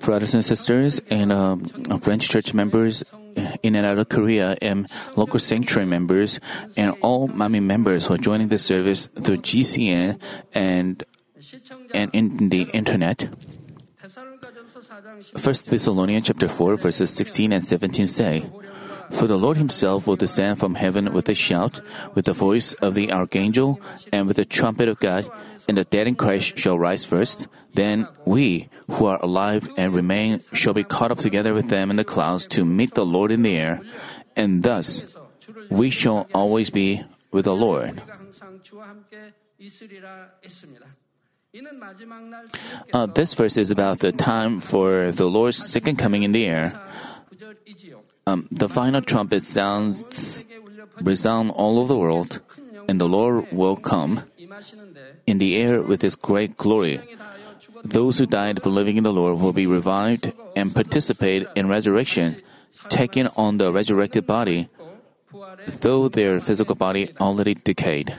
Brothers and sisters and uh, French church members in and out of Korea and local sanctuary members and all Manmin members who are joining the service through GCN and and in the internet. First Thessalonians chapter 4 verses 16 and 17 say, For the Lord himself will descend from heaven with a shout, with the voice of the archangel, and with the trumpet of God, and the dead in Christ shall rise first. Then we, who are alive and remain, shall be caught up together with them in the clouds to meet the Lord in the air, and thus we shall always be with the Lord. Uh, this verse is about the time for the Lord's second coming in the air. Um, the final trumpet sounds resound all over the world, and the Lord will come in the air with His great glory. Those who died believing in the Lord will be revived and participate in resurrection, taking on the resurrected body, though their physical body already decayed.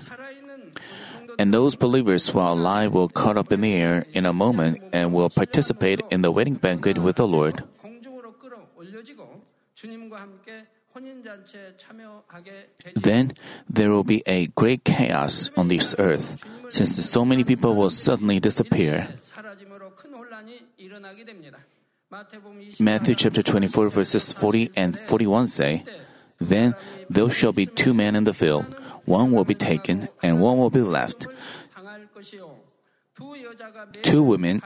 And those believers who are alive will caught up in the air in a moment and will participate in the wedding banquet with the Lord. Then there will be a great chaos on this earth, since so many people will suddenly disappear. Matthew chapter 24 verses 40 and 41 say, Then there shall be two men in the field, one will be taken and one will be left. Two women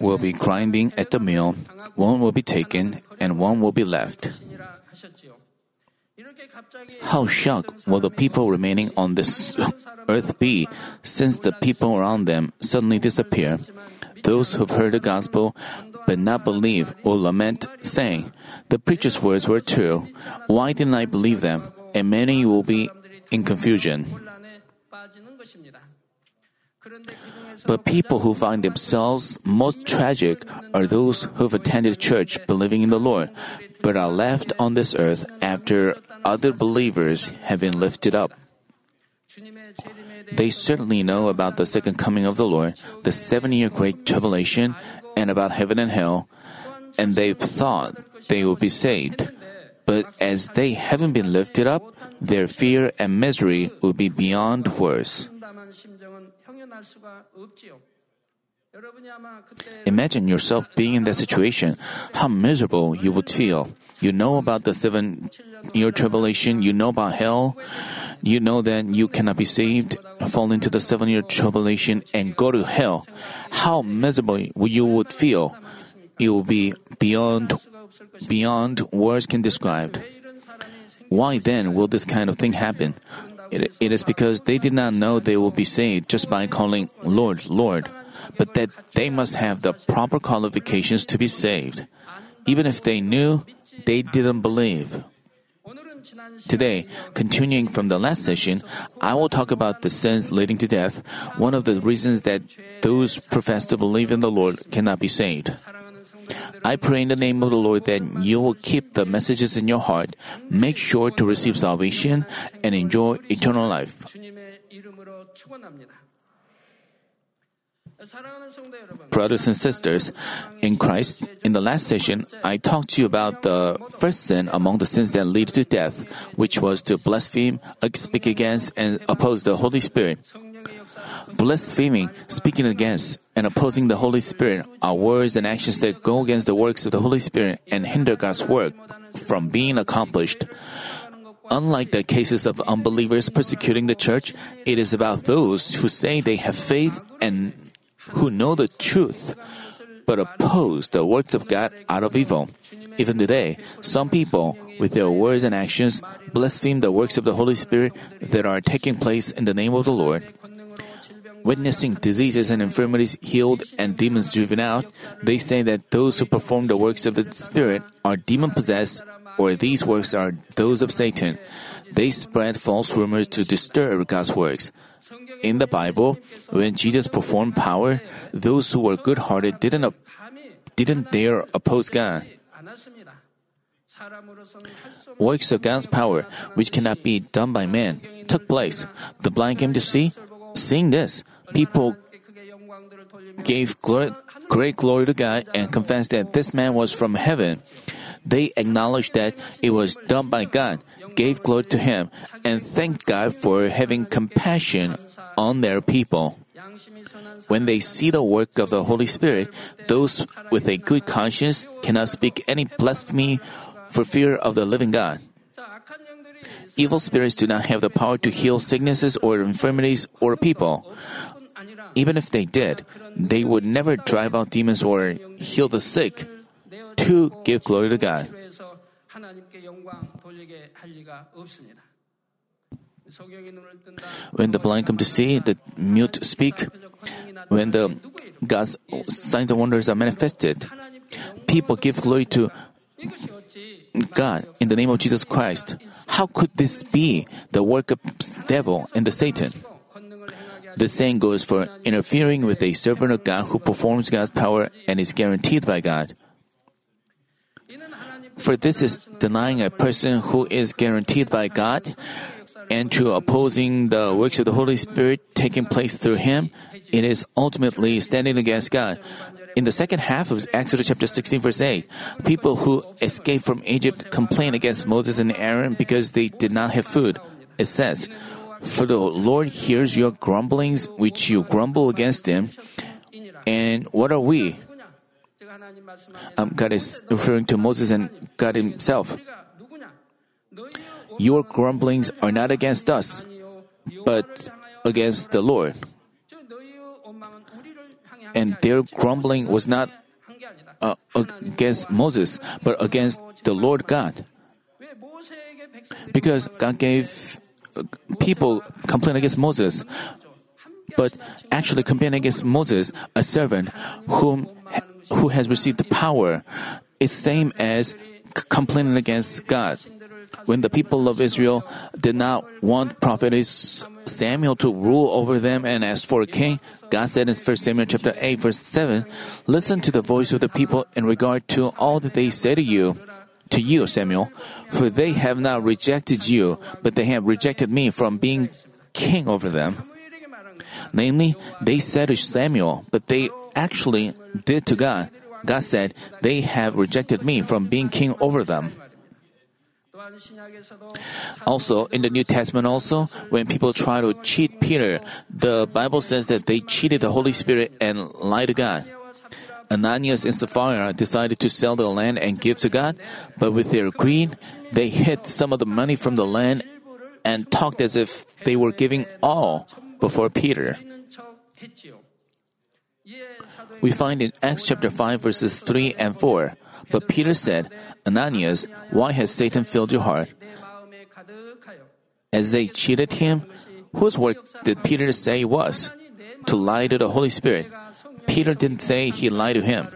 will be grinding at the mill, one will be taken and one will be left. How shocked will the people remaining on this earth be since the people around them suddenly disappear? Those who've heard the gospel but not believe will lament, saying, The preacher's words were true. Why didn't I believe them? And many will be in confusion. But people who find themselves most tragic are those who've attended church believing in the Lord, but are left on this earth after other believers have been lifted up. They certainly know about the second coming of the Lord, the seven year great tribulation, and about heaven and hell, and they've thought they will be saved. But as they haven't been lifted up, their fear and misery will be beyond worse. Imagine yourself being in that situation, how miserable you would feel. You know about the seven year tribulation, you know about hell, you know that you cannot be saved, fall into the seven year tribulation, and go to hell. How miserable you would feel. It will be beyond, beyond words can describe. Why then will this kind of thing happen? It, it is because they did not know they will be saved just by calling Lord, Lord, but that they must have the proper qualifications to be saved. Even if they knew, they didn't believe. Today, continuing from the last session, I will talk about the sins leading to death, one of the reasons that those profess to believe in the Lord cannot be saved. I pray in the name of the Lord that you will keep the messages in your heart, make sure to receive salvation, and enjoy eternal life. Brothers and sisters, in Christ, in the last session, I talked to you about the first sin among the sins that lead to death, which was to blaspheme, uh, speak against, and oppose the Holy Spirit. Blaspheming, speaking against, and opposing the Holy Spirit are words and actions that go against the works of the Holy Spirit and hinder God's work from being accomplished. Unlike the cases of unbelievers persecuting the church, it is about those who say they have faith and who know the truth, but oppose the works of God out of evil. Even today, some people, with their words and actions, blaspheme the works of the Holy Spirit that are taking place in the name of the Lord. Witnessing diseases and infirmities healed and demons driven out, they say that those who perform the works of the Spirit are demon possessed, or these works are those of Satan. They spread false rumors to disturb God's works. In the Bible, when Jesus performed power, those who were good-hearted didn't didn't dare oppose God. Works of God's power, which cannot be done by man, took place. The blind came to see. Seeing this, people gave glory, great glory to God and confessed that this man was from heaven. They acknowledged that it was done by God, gave glory to Him, and thanked God for having compassion on their people. When they see the work of the Holy Spirit, those with a good conscience cannot speak any blasphemy for fear of the living God. Evil spirits do not have the power to heal sicknesses or infirmities or people. Even if they did, they would never drive out demons or heal the sick to give glory to God. When the blind come to see, the mute speak, when the God's signs and wonders are manifested, people give glory to God in the name of Jesus Christ. How could this be the work of devil and the Satan? The same goes for interfering with a servant of God who performs God's power and is guaranteed by God. For this is denying a person who is guaranteed by God and to opposing the works of the Holy Spirit taking place through him, it is ultimately standing against God. In the second half of Exodus chapter 16 verse 8, people who escaped from Egypt complained against Moses and Aaron because they did not have food. It says, For the Lord hears your grumblings which you grumble against him. And what are we? Um, God is referring to Moses and God himself. Your grumblings are not against us, but against the Lord. And their grumbling was not uh, against Moses, but against the Lord God. Because God gave uh, people complain against Moses, but actually complain against Moses, a servant whom who has received the power, is same as complaining against God. When the people of Israel did not want prophet Samuel to rule over them and ask for a king, God said in 1 Samuel chapter 8 verse 7, Listen to the voice of the people in regard to all that they say to you. To you, Samuel, for they have not rejected you, but they have rejected me from being king over them. Namely, they said to Samuel, but they actually did to God. God said, They have rejected me from being king over them. Also, in the New Testament, also, when people try to cheat Peter, the Bible says that they cheated the Holy Spirit and lied to God. Ananias and Sapphira decided to sell the land and give to God, but with their greed, they hid some of the money from the land and talked as if they were giving all before Peter. We find in Acts chapter 5 verses 3 and 4. But Peter said, Ananias, why has Satan filled your heart? As they cheated him, whose work did Peter say was? To lie to the Holy Spirit. Peter didn't say he lied to him,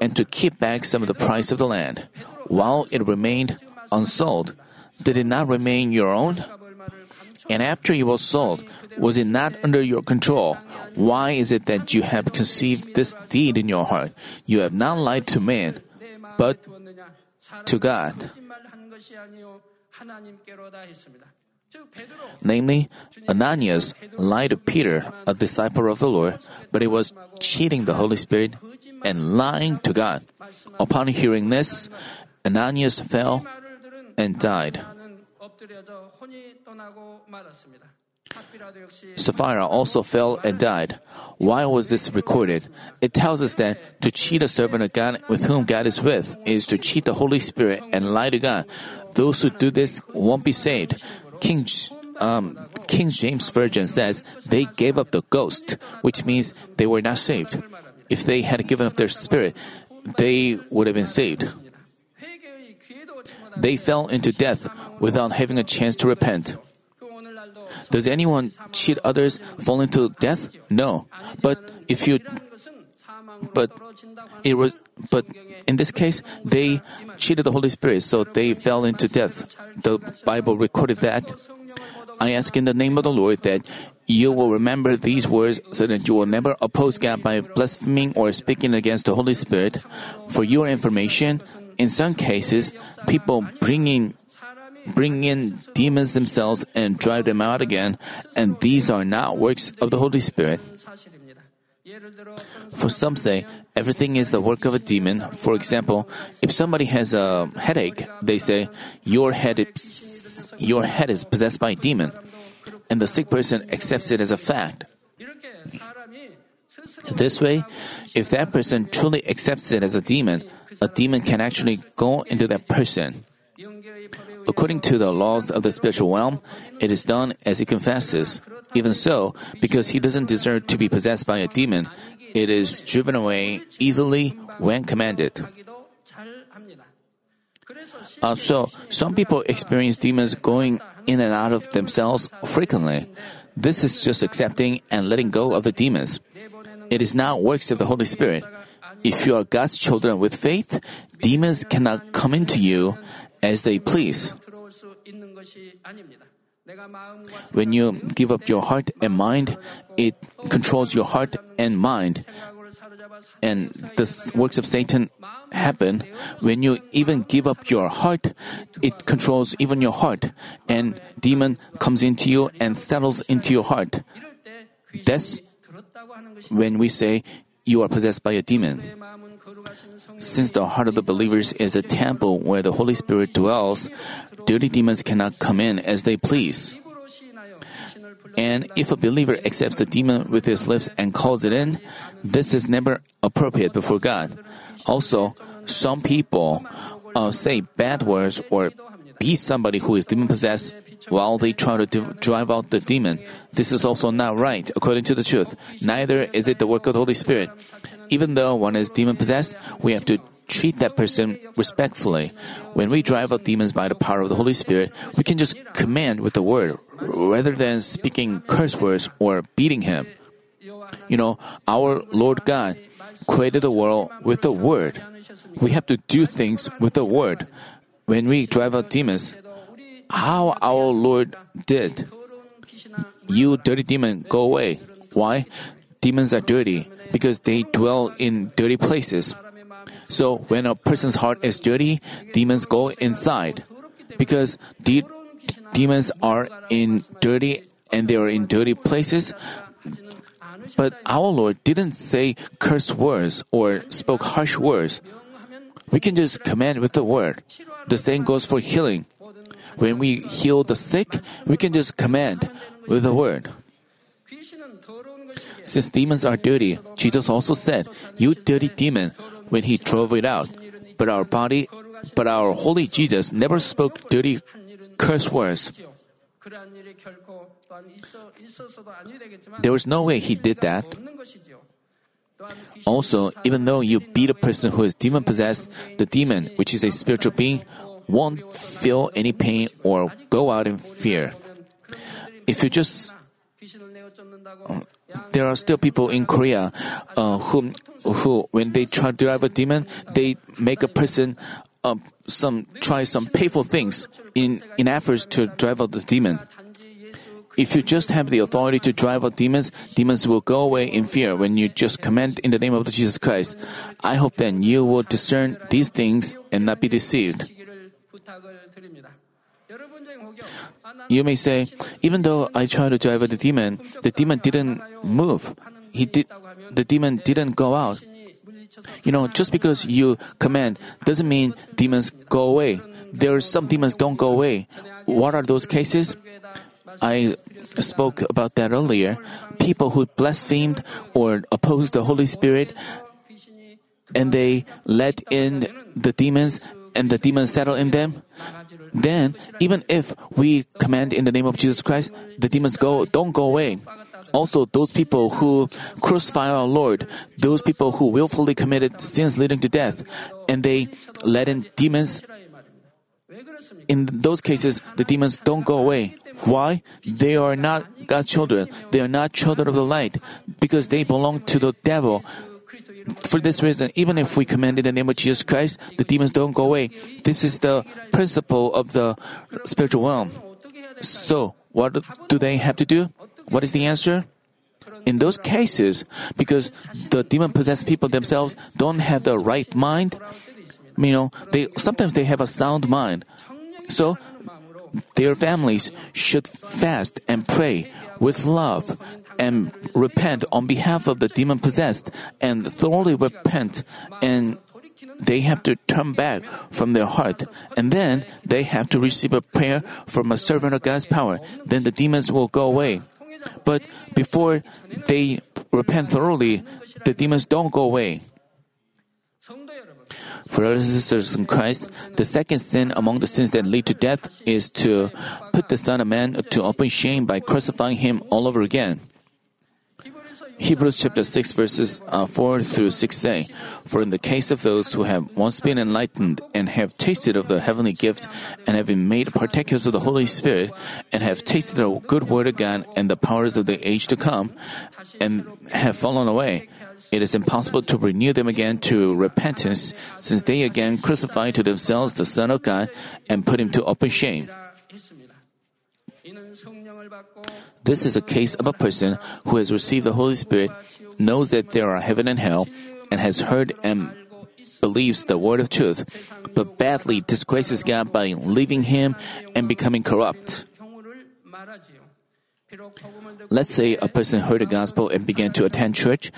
and to keep back some of the price of the land. While it remained unsold, did it not remain your own? And after it was sold, was it not under your control? Why is it that you have conceived this deed in your heart? You have not lied to man, but to God. Namely, Ananias lied to Peter, a disciple of the Lord, but it was cheating the Holy Spirit and lying to God. Upon hearing this, Ananias fell and died. Sapphira also fell and died. Why was this recorded? It tells us that to cheat a servant of God with whom God is with is to cheat the Holy Spirit and lie to God. Those who do this won't be saved. King, um, King James Version says they gave up the ghost, which means they were not saved. If they had given up their spirit, they would have been saved. They fell into death without having a chance to repent. Does anyone cheat others fall into death? No. But if you but it was but in this case they cheated the Holy Spirit so they fell into death. The Bible recorded that. I ask in the name of the Lord that you will remember these words so that you will never oppose God by blaspheming or speaking against the Holy Spirit. For your information, in some cases, people bringing bring in demons themselves and drive them out again, and these are not works of the Holy Spirit. For some say, everything is the work of a demon. For example, if somebody has a headache, they say, your head is, your head is possessed by a demon. And the sick person accepts it as a fact. This way, if that person truly accepts it as a demon, a demon can actually go into that person. According to the laws of the spiritual realm, it is done as he confesses. Even so, because he doesn't deserve to be possessed by a demon, it is driven away easily when commanded. Uh, so, some people experience demons going in and out of themselves frequently. This is just accepting and letting go of the demons. It is not works of the Holy Spirit. If you are God's children with faith, demons cannot come into you as they please. When you give up your heart and mind, it controls your heart and mind. And the works of Satan happen when you even give up your heart, it controls even your heart, and demon comes into you and settles into your heart. That's when we say you are possessed by a demon. Since the heart of the believers is a temple where the Holy Spirit dwells, dirty demons cannot come in as they please. And if a believer accepts the demon with his lips and calls it in, this is never appropriate before God. Also, some people uh, say bad words or beat somebody who is demon possessed while they try to drive out the demon. This is also not right according to the truth. Neither is it the work of the Holy Spirit. Even though one is demon possessed, we have to treat that person respectfully. When we drive out demons by the power of the Holy Spirit, we can just command with the word rather than speaking curse words or beating him. You know, our Lord God created the world with the word. We have to do things with the word. When we drive out demons, how our Lord did. You dirty demon, go away. Why? Demons are dirty because they dwell in dirty places. So when a person's heart is dirty, demons go inside. Because de- demons are in dirty and they are in dirty places. But our Lord didn't say curse words or spoke harsh words. We can just command with the word. The same goes for healing. When we heal the sick, we can just command with the word. Since demons are dirty, Jesus also said, You dirty demon, when he drove it out. But our body, but our holy Jesus never spoke dirty curse words. There was no way he did that. Also, even though you beat a person who is demon possessed, the demon, which is a spiritual being, won't feel any pain or go out in fear. If you just there are still people in Korea uh, who, who, when they try to drive a demon, they make a person uh, some try some painful things in in efforts to drive out the demon. If you just have the authority to drive out demons, demons will go away in fear when you just command in the name of Jesus Christ. I hope then you will discern these things and not be deceived. You may say, even though I tried to drive the demon, the demon didn't move. He did, the demon didn't go out. You know, just because you command doesn't mean demons go away. There are some demons don't go away. What are those cases? I spoke about that earlier. People who blasphemed or opposed the Holy Spirit and they let in the demons and the demons settle in them. Then, even if we command in the name of Jesus Christ, the demons go, don't go away. Also, those people who crucify our Lord, those people who willfully committed sins leading to death, and they let in demons, in those cases, the demons don't go away. Why? They are not God's children. They are not children of the light because they belong to the devil. For this reason, even if we command in the name of Jesus Christ, the demons don't go away. This is the principle of the spiritual realm. So, what do they have to do? What is the answer? In those cases, because the demon possessed people themselves don't have the right mind, you know, they sometimes they have a sound mind. So their families should fast and pray with love and repent on behalf of the demon possessed and thoroughly repent and they have to turn back from their heart and then they have to receive a prayer from a servant of God's power. Then the demons will go away. But before they repent thoroughly, the demons don't go away. Brothers and sisters in Christ, the second sin among the sins that lead to death is to put the Son of Man to open shame by crucifying him all over again. Hebrews chapter 6 verses uh, 4 through 6 say, For in the case of those who have once been enlightened and have tasted of the heavenly gift and have been made partakers of the Holy Spirit and have tasted the good word of God and the powers of the age to come and have fallen away, it is impossible to renew them again to repentance since they again crucify to themselves the Son of God and put him to open shame. This is a case of a person who has received the Holy Spirit, knows that there are heaven and hell, and has heard and believes the word of truth, but badly disgraces God by leaving Him and becoming corrupt. Let's say a person heard the gospel and began to attend church.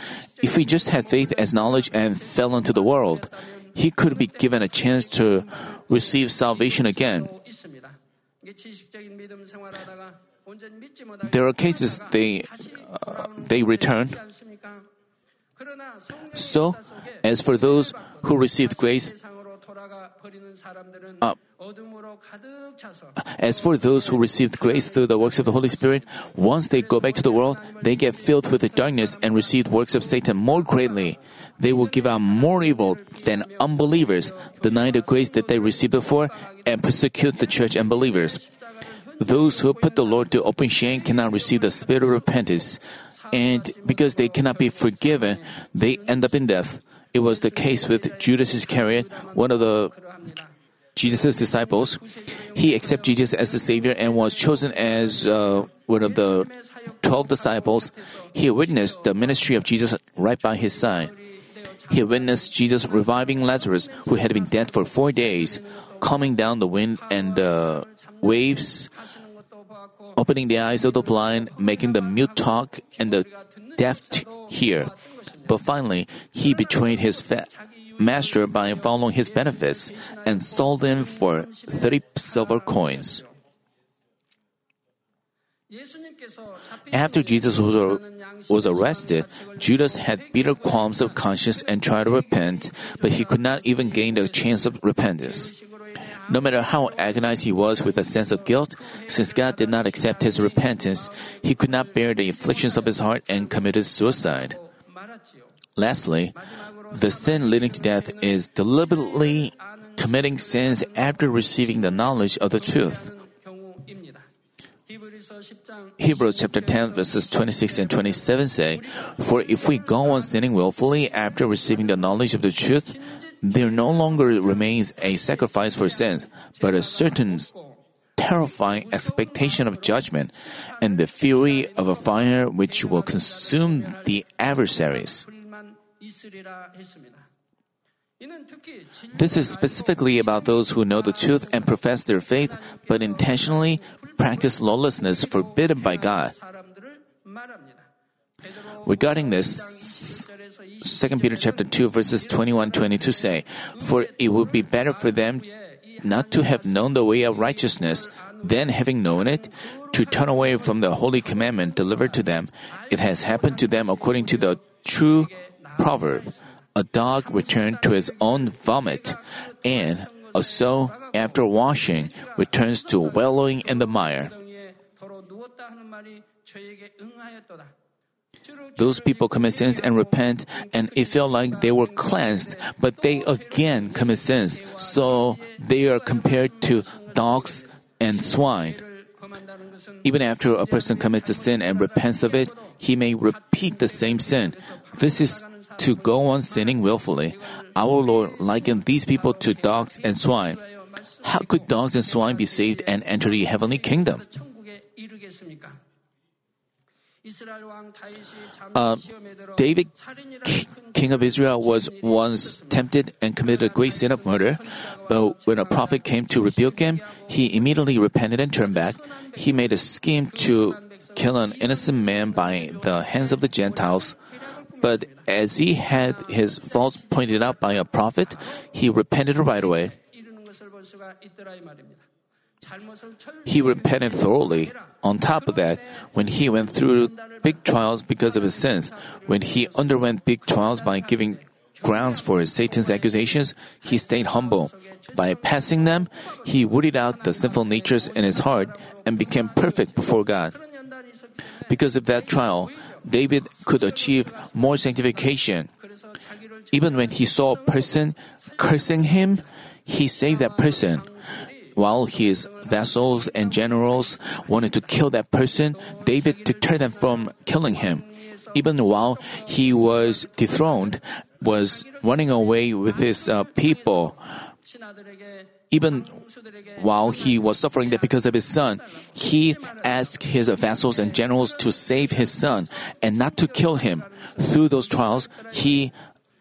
If he just had faith as knowledge and fell into the world, he could be given a chance to receive salvation again. There are cases they uh, they return. So, as for those who received grace, uh, as for those who received grace through the works of the Holy Spirit, once they go back to the world, they get filled with the darkness and receive works of Satan more greatly. They will give out more evil than unbelievers, deny the grace that they received before, and persecute the church and believers. Those who put the Lord to open shame cannot receive the spirit of repentance, and because they cannot be forgiven, they end up in death. It was the case with Judas Iscariot, one of the Jesus' disciples. He accepted Jesus as the Savior and was chosen as uh, one of the twelve disciples. He witnessed the ministry of Jesus right by his side. He witnessed Jesus reviving Lazarus, who had been dead for four days, calming down the wind and the waves, opening the eyes of the blind, making the mute talk, and the deaf hear. But finally, he betrayed his fa- master by following his benefits and sold him for 30 silver coins. After Jesus was, was arrested, Judas had bitter qualms of conscience and tried to repent, but he could not even gain the chance of repentance. No matter how agonized he was with a sense of guilt, since God did not accept his repentance, he could not bear the afflictions of his heart and committed suicide. Lastly, the sin leading to death is deliberately committing sins after receiving the knowledge of the truth. Hebrews chapter 10 verses 26 and 27 say, For if we go on sinning willfully after receiving the knowledge of the truth, there no longer remains a sacrifice for sins, but a certain terrifying expectation of judgment and the fury of a fire which will consume the adversaries. This is specifically about those who know the truth and profess their faith, but intentionally practice lawlessness forbidden by God. Regarding this, 2 Peter chapter 2 verses 21 22 say, For it would be better for them not to have known the way of righteousness, than having known it, to turn away from the holy commandment delivered to them. It has happened to them according to the true proverb. A dog returned to his own vomit, and a sow, after washing, returns to wallowing in the mire. Those people commit sins and repent, and it felt like they were cleansed, but they again commit sins, so they are compared to dogs and swine. Even after a person commits a sin and repents of it, he may repeat the same sin. This is to go on sinning willfully. Our Lord likened these people to dogs and swine. How could dogs and swine be saved and enter the heavenly kingdom? Uh, David, king of Israel, was once tempted and committed a great sin of murder. But when a prophet came to rebuke him, he immediately repented and turned back. He made a scheme to kill an innocent man by the hands of the Gentiles. But as he had his faults pointed out by a prophet, he repented right away. He repented thoroughly. On top of that, when he went through big trials because of his sins, when he underwent big trials by giving grounds for Satan's accusations, he stayed humble. By passing them, he rooted out the sinful natures in his heart and became perfect before God. Because of that trial, David could achieve more sanctification. Even when he saw a person cursing him, he saved that person. While his vassals and generals wanted to kill that person, David deterred them from killing him. Even while he was dethroned, was running away with his uh, people. Even while he was suffering that because of his son, he asked his vassals and generals to save his son and not to kill him. Through those trials, he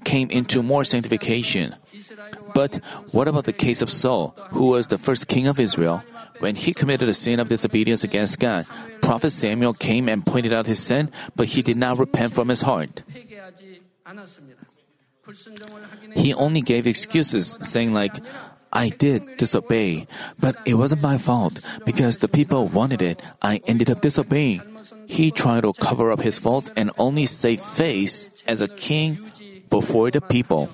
came into more sanctification. But what about the case of Saul, who was the first king of Israel? When he committed a sin of disobedience against God, Prophet Samuel came and pointed out his sin, but he did not repent from his heart. He only gave excuses, saying, like, I did disobey, but it wasn't my fault. Because the people wanted it, I ended up disobeying. He tried to cover up his faults and only save face as a king before the people.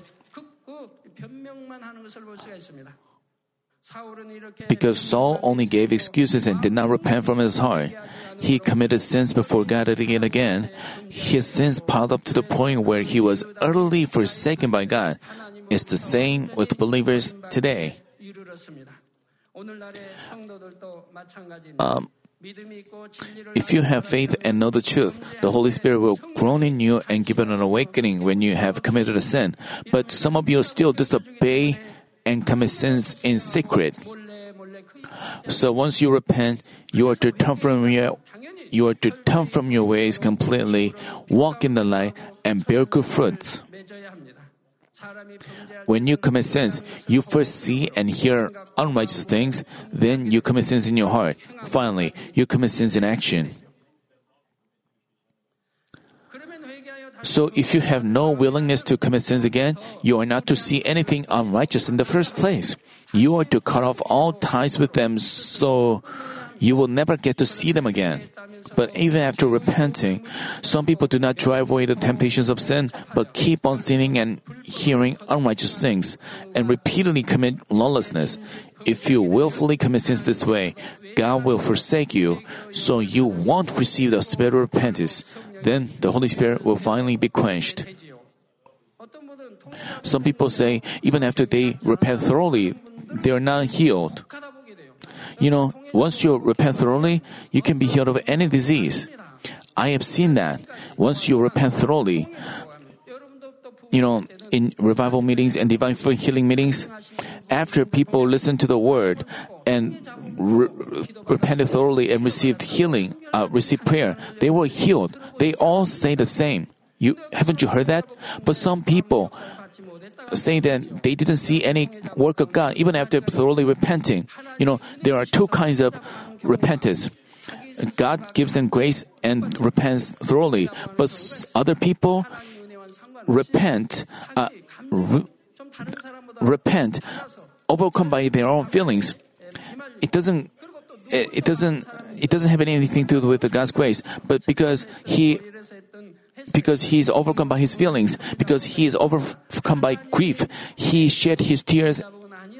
Because Saul only gave excuses and did not repent from his heart, he committed sins before God again and again. His sins piled up to the point where he was utterly forsaken by God. It's the same with believers today. Um, if you have faith and know the truth, the Holy Spirit will groan in you and give it an awakening when you have committed a sin. But some of you still disobey and commit sins in secret. So once you repent, you are to turn from your you are to turn from your ways completely, walk in the light, and bear good fruits. When you commit sins, you first see and hear unrighteous things, then you commit sins in your heart. Finally, you commit sins in action. So if you have no willingness to commit sins again, you are not to see anything unrighteous in the first place. You are to cut off all ties with them so you will never get to see them again. But even after repenting, some people do not drive away the temptations of sin, but keep on sinning and hearing unrighteous things, and repeatedly commit lawlessness. If you willfully commit sins this way, God will forsake you, so you won't receive the spirit of repentance. Then the Holy Spirit will finally be quenched. Some people say even after they repent thoroughly, they are not healed. You know, once you repent thoroughly, you can be healed of any disease. I have seen that. Once you repent thoroughly, you know, in revival meetings and divine healing meetings, after people listen to the word, and re- repented thoroughly and received healing, uh, received prayer. They were healed. They all say the same. You haven't you heard that? But some people say that they didn't see any work of God even after thoroughly repenting. You know, there are two kinds of repentance. God gives them grace and repents thoroughly, but other people repent, uh, re- repent, overcome by their own feelings it doesn't eh, it doesn't it doesn't have anything to do with God's grace, but because he because he is overcome by his feelings, because he is overcome by grief, he shed his tears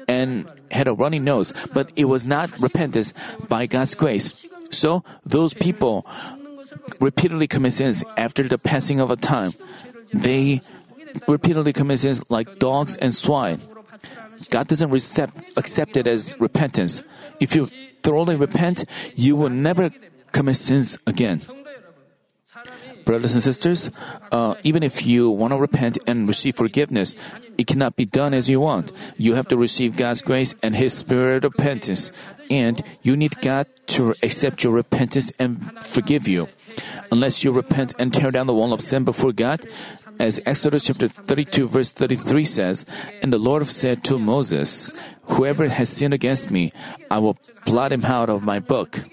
and had a runny nose, but it was not repentance by God's grace. So those people repeatedly commit sins after the passing of a time. They repeatedly commit sins like dogs and swine. God doesn't accept, accept it as repentance. If you thoroughly repent, you will never commit sins again. Brothers and sisters, uh, even if you want to repent and receive forgiveness, it cannot be done as you want. You have to receive God's grace and His spirit of repentance. And you need God to accept your repentance and forgive you. Unless you repent and tear down the wall of sin before God, as Exodus chapter 32, verse 33 says, And the Lord said to Moses, Whoever has sinned against me, I will blot him out of my book.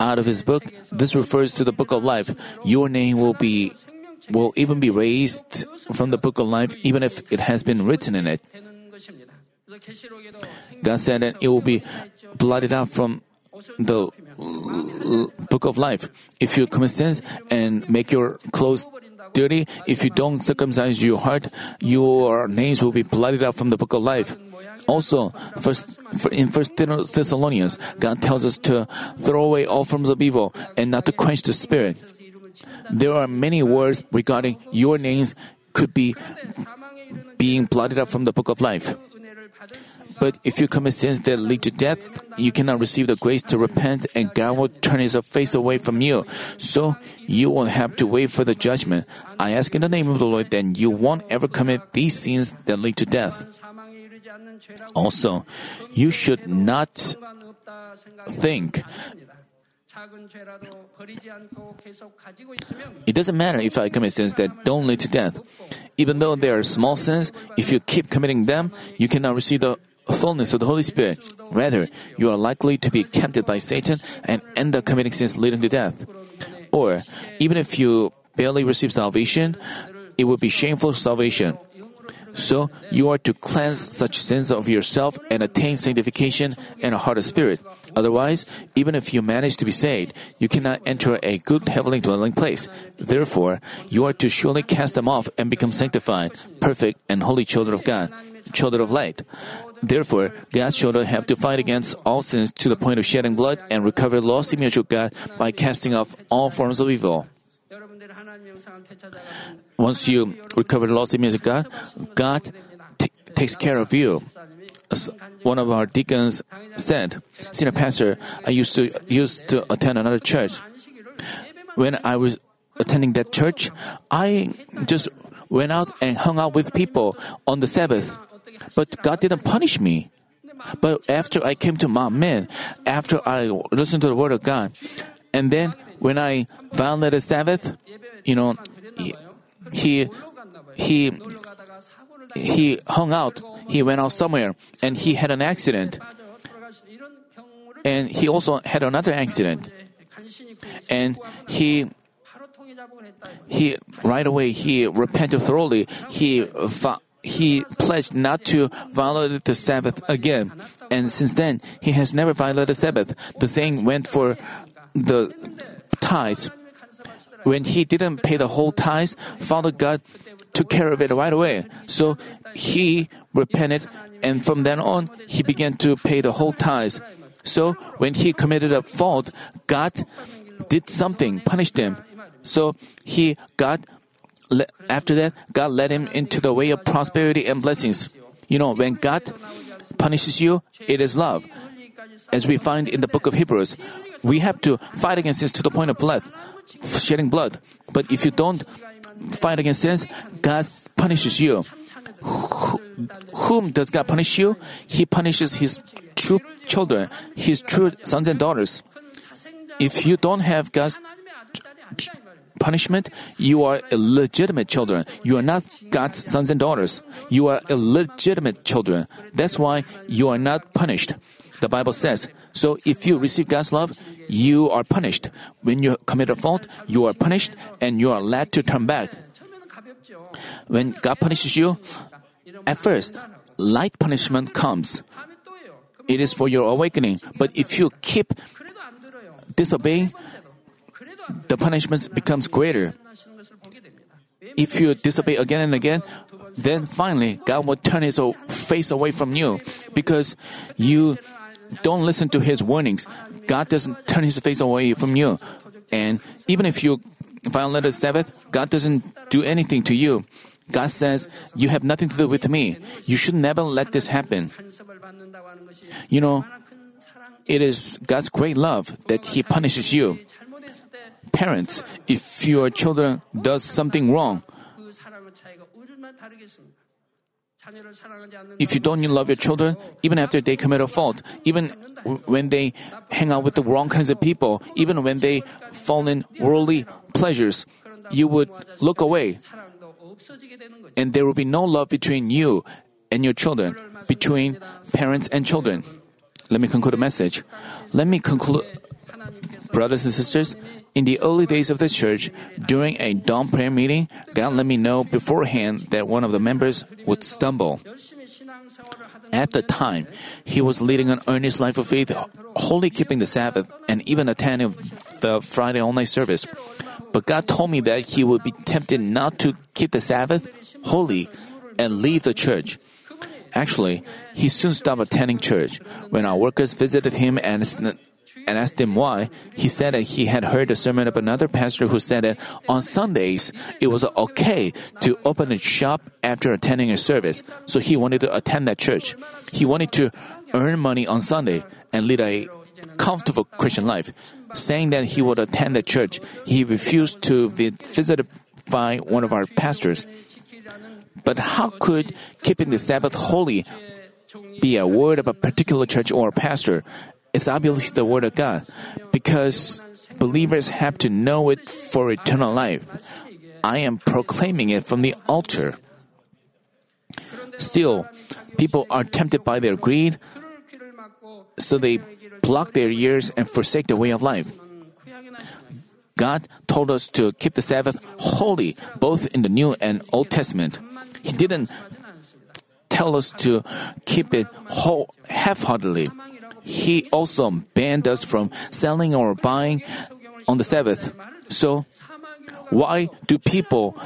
Out of his book, this refers to the book of life. Your name will be will even be raised from the book of life even if it has been written in it. God said that it will be blotted out from the book of life. If you commit sins and make your clothes dirty, if you don't circumcise your heart, your names will be blotted out from the book of life. Also, first, in First Thessalonians, God tells us to throw away all forms of evil and not to quench the spirit. There are many words regarding your names could be being blotted out from the book of life. But if you commit sins that lead to death, you cannot receive the grace to repent, and God will turn His face away from you. So you will have to wait for the judgment. I ask in the name of the Lord that you won't ever commit these sins that lead to death. Also, you should not think it doesn't matter if I commit sins that don't lead to death. Even though they are small sins, if you keep committing them, you cannot receive the fullness of the Holy Spirit. Rather, you are likely to be tempted by Satan and end up committing sins leading to death. Or, even if you barely receive salvation, it would be shameful salvation. So, you are to cleanse such sins of yourself and attain sanctification and a heart of spirit. Otherwise, even if you manage to be saved, you cannot enter a good heavenly dwelling place. Therefore, you are to surely cast them off and become sanctified, perfect, and holy children of God, children of light. Therefore, God's children have to fight against all sins to the point of shedding blood and recover lost image of God by casting off all forms of evil. Once you recover lost image of God, God t- takes care of you. One of our deacons said, "Senior pastor, I used to used to attend another church. When I was attending that church, I just went out and hung out with people on the Sabbath but God didn't punish me. But after I came to Manmin, after I listened to the word of God, and then when I violated the Sabbath, you know, he, he, he, he hung out, he went out somewhere, and he had an accident. And he also had another accident. And he he right away he repented thoroughly. He fa- he pledged not to violate the Sabbath again. And since then, he has never violated the Sabbath. The same went for the tithes. When he didn't pay the whole tithes, Father God took care of it right away. So he repented, and from then on, he began to pay the whole tithes. So when he committed a fault, God did something, punished him. So he God after that God led him into the way of prosperity and blessings. You know, when God punishes you, it is love. As we find in the book of Hebrews, we have to fight against sins to the point of blood, shedding blood. But if you don't fight against sins, God punishes you. Who- Whom does God punish you? He punishes His true children, His true sons and daughters. If you don't have God's punishment, you are illegitimate children. You are not God's sons and daughters. You are illegitimate children. That's why you are not punished. The Bible says, so if you receive God's love, you are punished. When you commit a fault, you are punished and you are led to turn back. When God punishes you, at first, light punishment comes. It is for your awakening. But if you keep disobeying, the punishment becomes greater. If you disobey again and again, then finally God will turn his face away from you because you don't listen to his warnings. God doesn't turn his face away from you. And even if you violate the Sabbath, God doesn't do anything to you. God says, You have nothing to do with me. You should never let this happen. You know, it is God's great love that He punishes you parents, if your children does something wrong, if you don't love your children, even after they commit a fault, even when they hang out with the wrong kinds of people, even when they fall in worldly pleasures, you would look away. And there will be no love between you and your children, between parents and children. Let me conclude a message. Let me conclude. Brothers and sisters, in the early days of the church, during a dawn prayer meeting, God let me know beforehand that one of the members would stumble. At the time, he was leading an earnest life of faith, wholly keeping the Sabbath and even attending the Friday all-night service. But God told me that he would be tempted not to keep the Sabbath holy and leave the church. Actually, he soon stopped attending church when our workers visited him and and asked him why, he said that he had heard a sermon of another pastor who said that on Sundays it was okay to open a shop after attending a service. So he wanted to attend that church. He wanted to earn money on Sunday and lead a comfortable Christian life. Saying that he would attend the church, he refused to be visited by one of our pastors. But how could keeping the Sabbath holy be a word of a particular church or pastor? It's obviously the Word of God because believers have to know it for eternal life. I am proclaiming it from the altar. Still, people are tempted by their greed, so they block their ears and forsake the way of life. God told us to keep the Sabbath holy, both in the New and Old Testament. He didn't tell us to keep it whole, half-heartedly. He also banned us from selling or buying on the Sabbath. So, why do people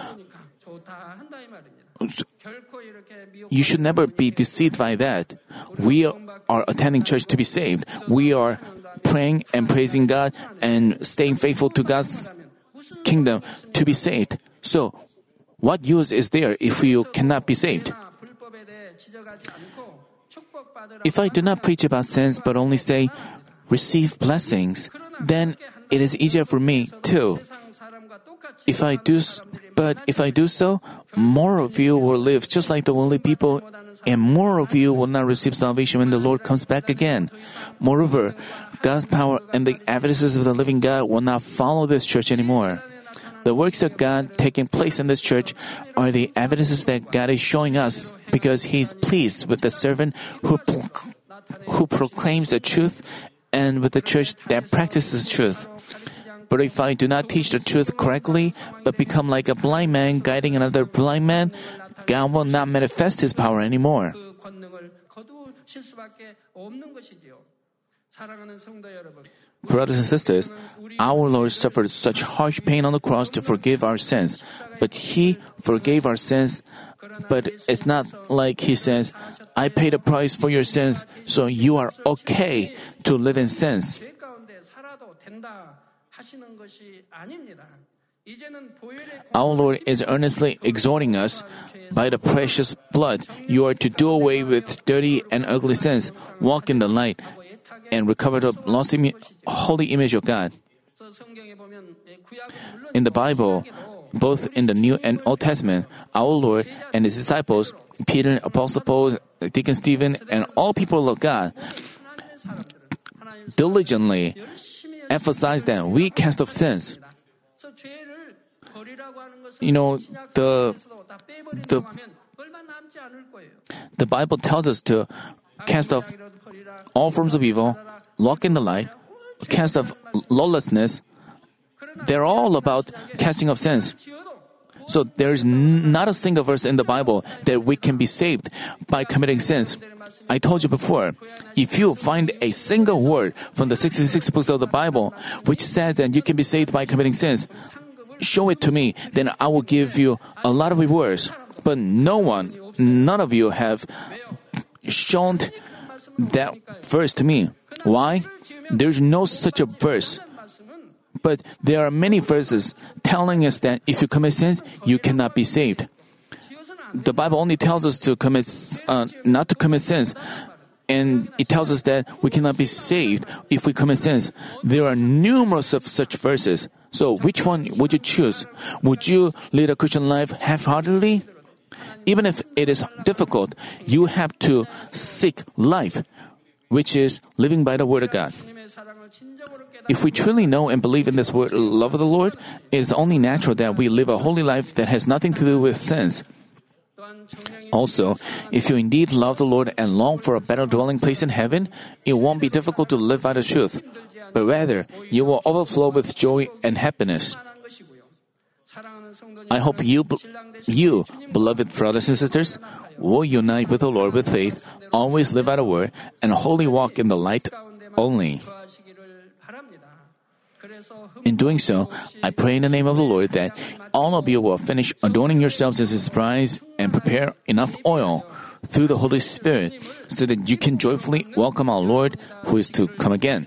you should never be deceived by that. We are attending church to be saved. We are praying and praising God and staying faithful to God's kingdom to be saved. So, what use is there if you cannot be saved? If I do not preach about sins but only say, receive blessings, then it is easier for me too. If I do, but if I do so, more of you will live just like the worldly people, and more of you will not receive salvation when the Lord comes back again. Moreover, God's power and the evidences of the living God will not follow this church anymore. The works of God taking place in this church are the evidences that God is showing us because He is pleased with the servant who, who proclaims the truth and with the church that practices truth. But if I do not teach the truth correctly, but become like a blind man guiding another blind man, God will not manifest His power anymore. Brothers and sisters, our Lord suffered such harsh pain on the cross to forgive our sins, but He forgave our sins. But it's not like He says, I paid a price for your sins, so you are okay to live in sins. Our Lord is earnestly exhorting us by the precious blood, you are to do away with dirty and ugly sins, walk in the light, and recover the lost holy image of God. In the Bible, both in the New and Old Testament, our Lord and his disciples, Peter, and Apostle Paul, Deacon Stephen, and all people of God, diligently emphasize that we cast off sins. You know, the, the, the Bible tells us to cast off all forms of evil, lock in the light, cast of lawlessness. They're all about casting off sins. So there's not a single verse in the Bible that we can be saved by committing sins. I told you before, if you find a single word from the 66 books of the Bible which says that you can be saved by committing sins, show it to me, then I will give you a lot of rewards. But no one, none of you have shown that verse to me. Why? There's no such a verse. But there are many verses telling us that if you commit sins, you cannot be saved. The Bible only tells us to commit, uh, not to commit sins, and it tells us that we cannot be saved if we commit sins. There are numerous of such verses. So, which one would you choose? Would you lead a Christian life half-heartedly? Even if it is difficult, you have to seek life, which is living by the Word of God. If we truly know and believe in this word, love of the Lord, it is only natural that we live a holy life that has nothing to do with sins. Also, if you indeed love the Lord and long for a better dwelling place in heaven, it won't be difficult to live by the truth, but rather you will overflow with joy and happiness. I hope you you, beloved brothers and sisters, will unite with the Lord with faith, always live out a word, and wholly walk in the light only. In doing so, I pray in the name of the Lord that all of you will finish adorning yourselves as His bride and prepare enough oil through the Holy Spirit so that you can joyfully welcome our Lord who is to come again.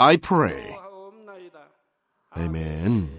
I pray. Amen.